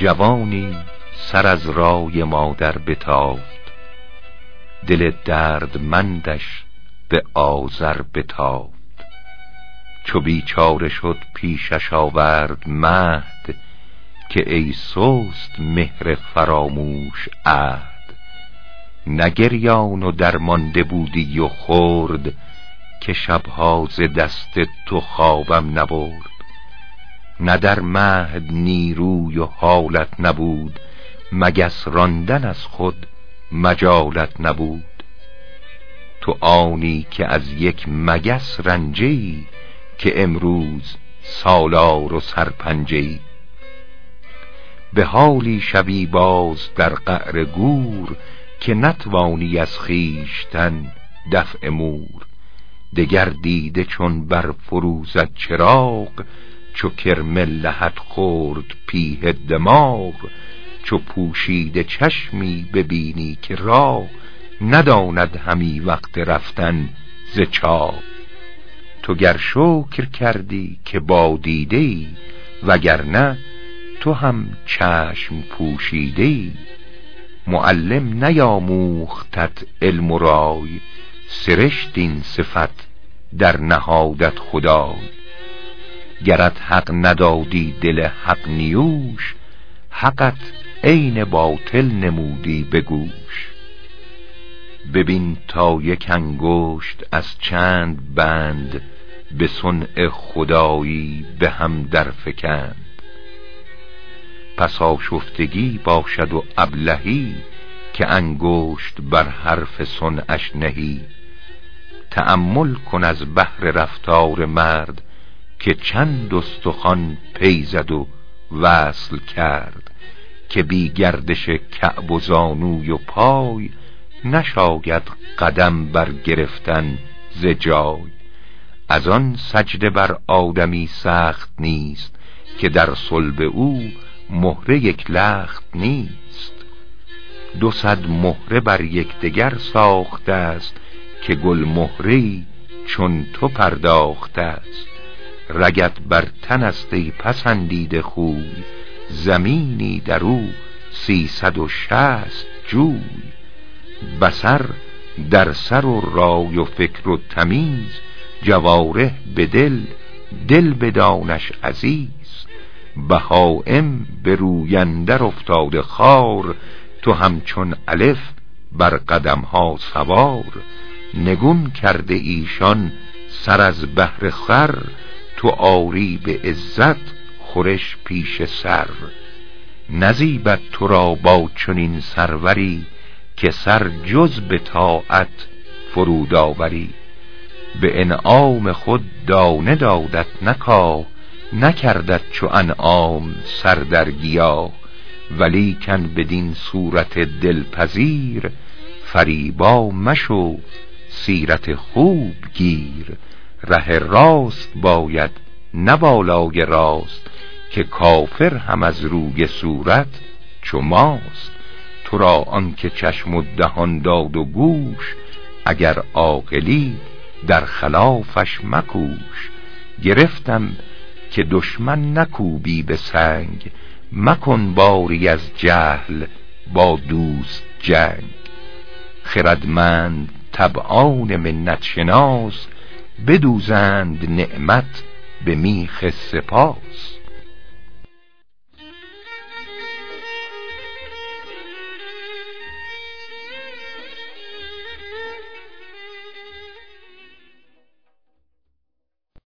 جوانی سر از رای مادر بتافت. دل دردمندش به آذر بتافت. چو بیچاره شد پیشش آورد مهد که ای سست مهر فراموش عهد. نگریان و درمانده بودی و خورد که شبها ز دست تو خوابم نبرد. نه در مهد نیروی و حالت نبود مگس راندن از خود مجالت نبود. تو آنی که از یک مگس رنجی که امروز سالار و سرپنجی. به حالی شوی باز در قعر گور که نتوانی از خیشتن دفع مور. دگر دیده چون بر فروزد چراغ چو کرمل لحت خورد پیه دماغ چو پوشیده چشمی ببینی که راه نداند همی وقت رفتن ز چاه. تو گر شکر کردی که با دیده ای وگرنه تو هم چشم پوشیده ای معلم نیاموختت علم و رای سرشت این صفت در نهادت خدای. گرت حق ندادی دل حق نیوش حقت عین باطل نمودی بگوش ببین تا یک انگشت از چند بند به صنع خدایی به هم در فکند. پس آشفتگی باشد و ابلهی که انگشت بر حرف صنعش نهی. تأمل کن از بحر رفتار مرد که چند استخوان پیزد و وصل کرد که بی گردش کعب و زانوی و پای نشاید قدم بر گرفتن ز جای. از آن سجده بر آدمی سخت نیست که در صلب او مهره یک لخت نیست. دو صد مهره بر یکدیگر ساخته است که گل مهره چون تو پرداخته است. رگت بر تن است ای پسندیده خوی. زمینی در او سیصد و شست جوی. بسر در سر و رای و فکر و تمیز. جواره به دل دل بدانش عزیز. بهائم به رویندر افتاده خار. تو همچون الف بر قدمها سوار. نگون کرده ایشان سر از بهر خر. تو آری به عزت خورش پیش سر. نزیبت تو را با چنین سروری که سر جز به طاعت فرود آوری. به انعام خود دانه دادت نکاه نکردت چو انعام سر در گیاه ولیکن بدین صورت دلپذیر فریبا مشو سیرت خوب گیر. ره راست باید نه راست که کافر هم از روی صورت چو ماست. تو را آنکه چشم و دهان داد و گوش اگر عاقلی در خلافش مکوش. گرفتم که دشمن نکوبی به سنگ مکن باری از جهل با دوست جنگ. خردمند طبعان منت شناس بدوزند نعمت به میخ سپاس.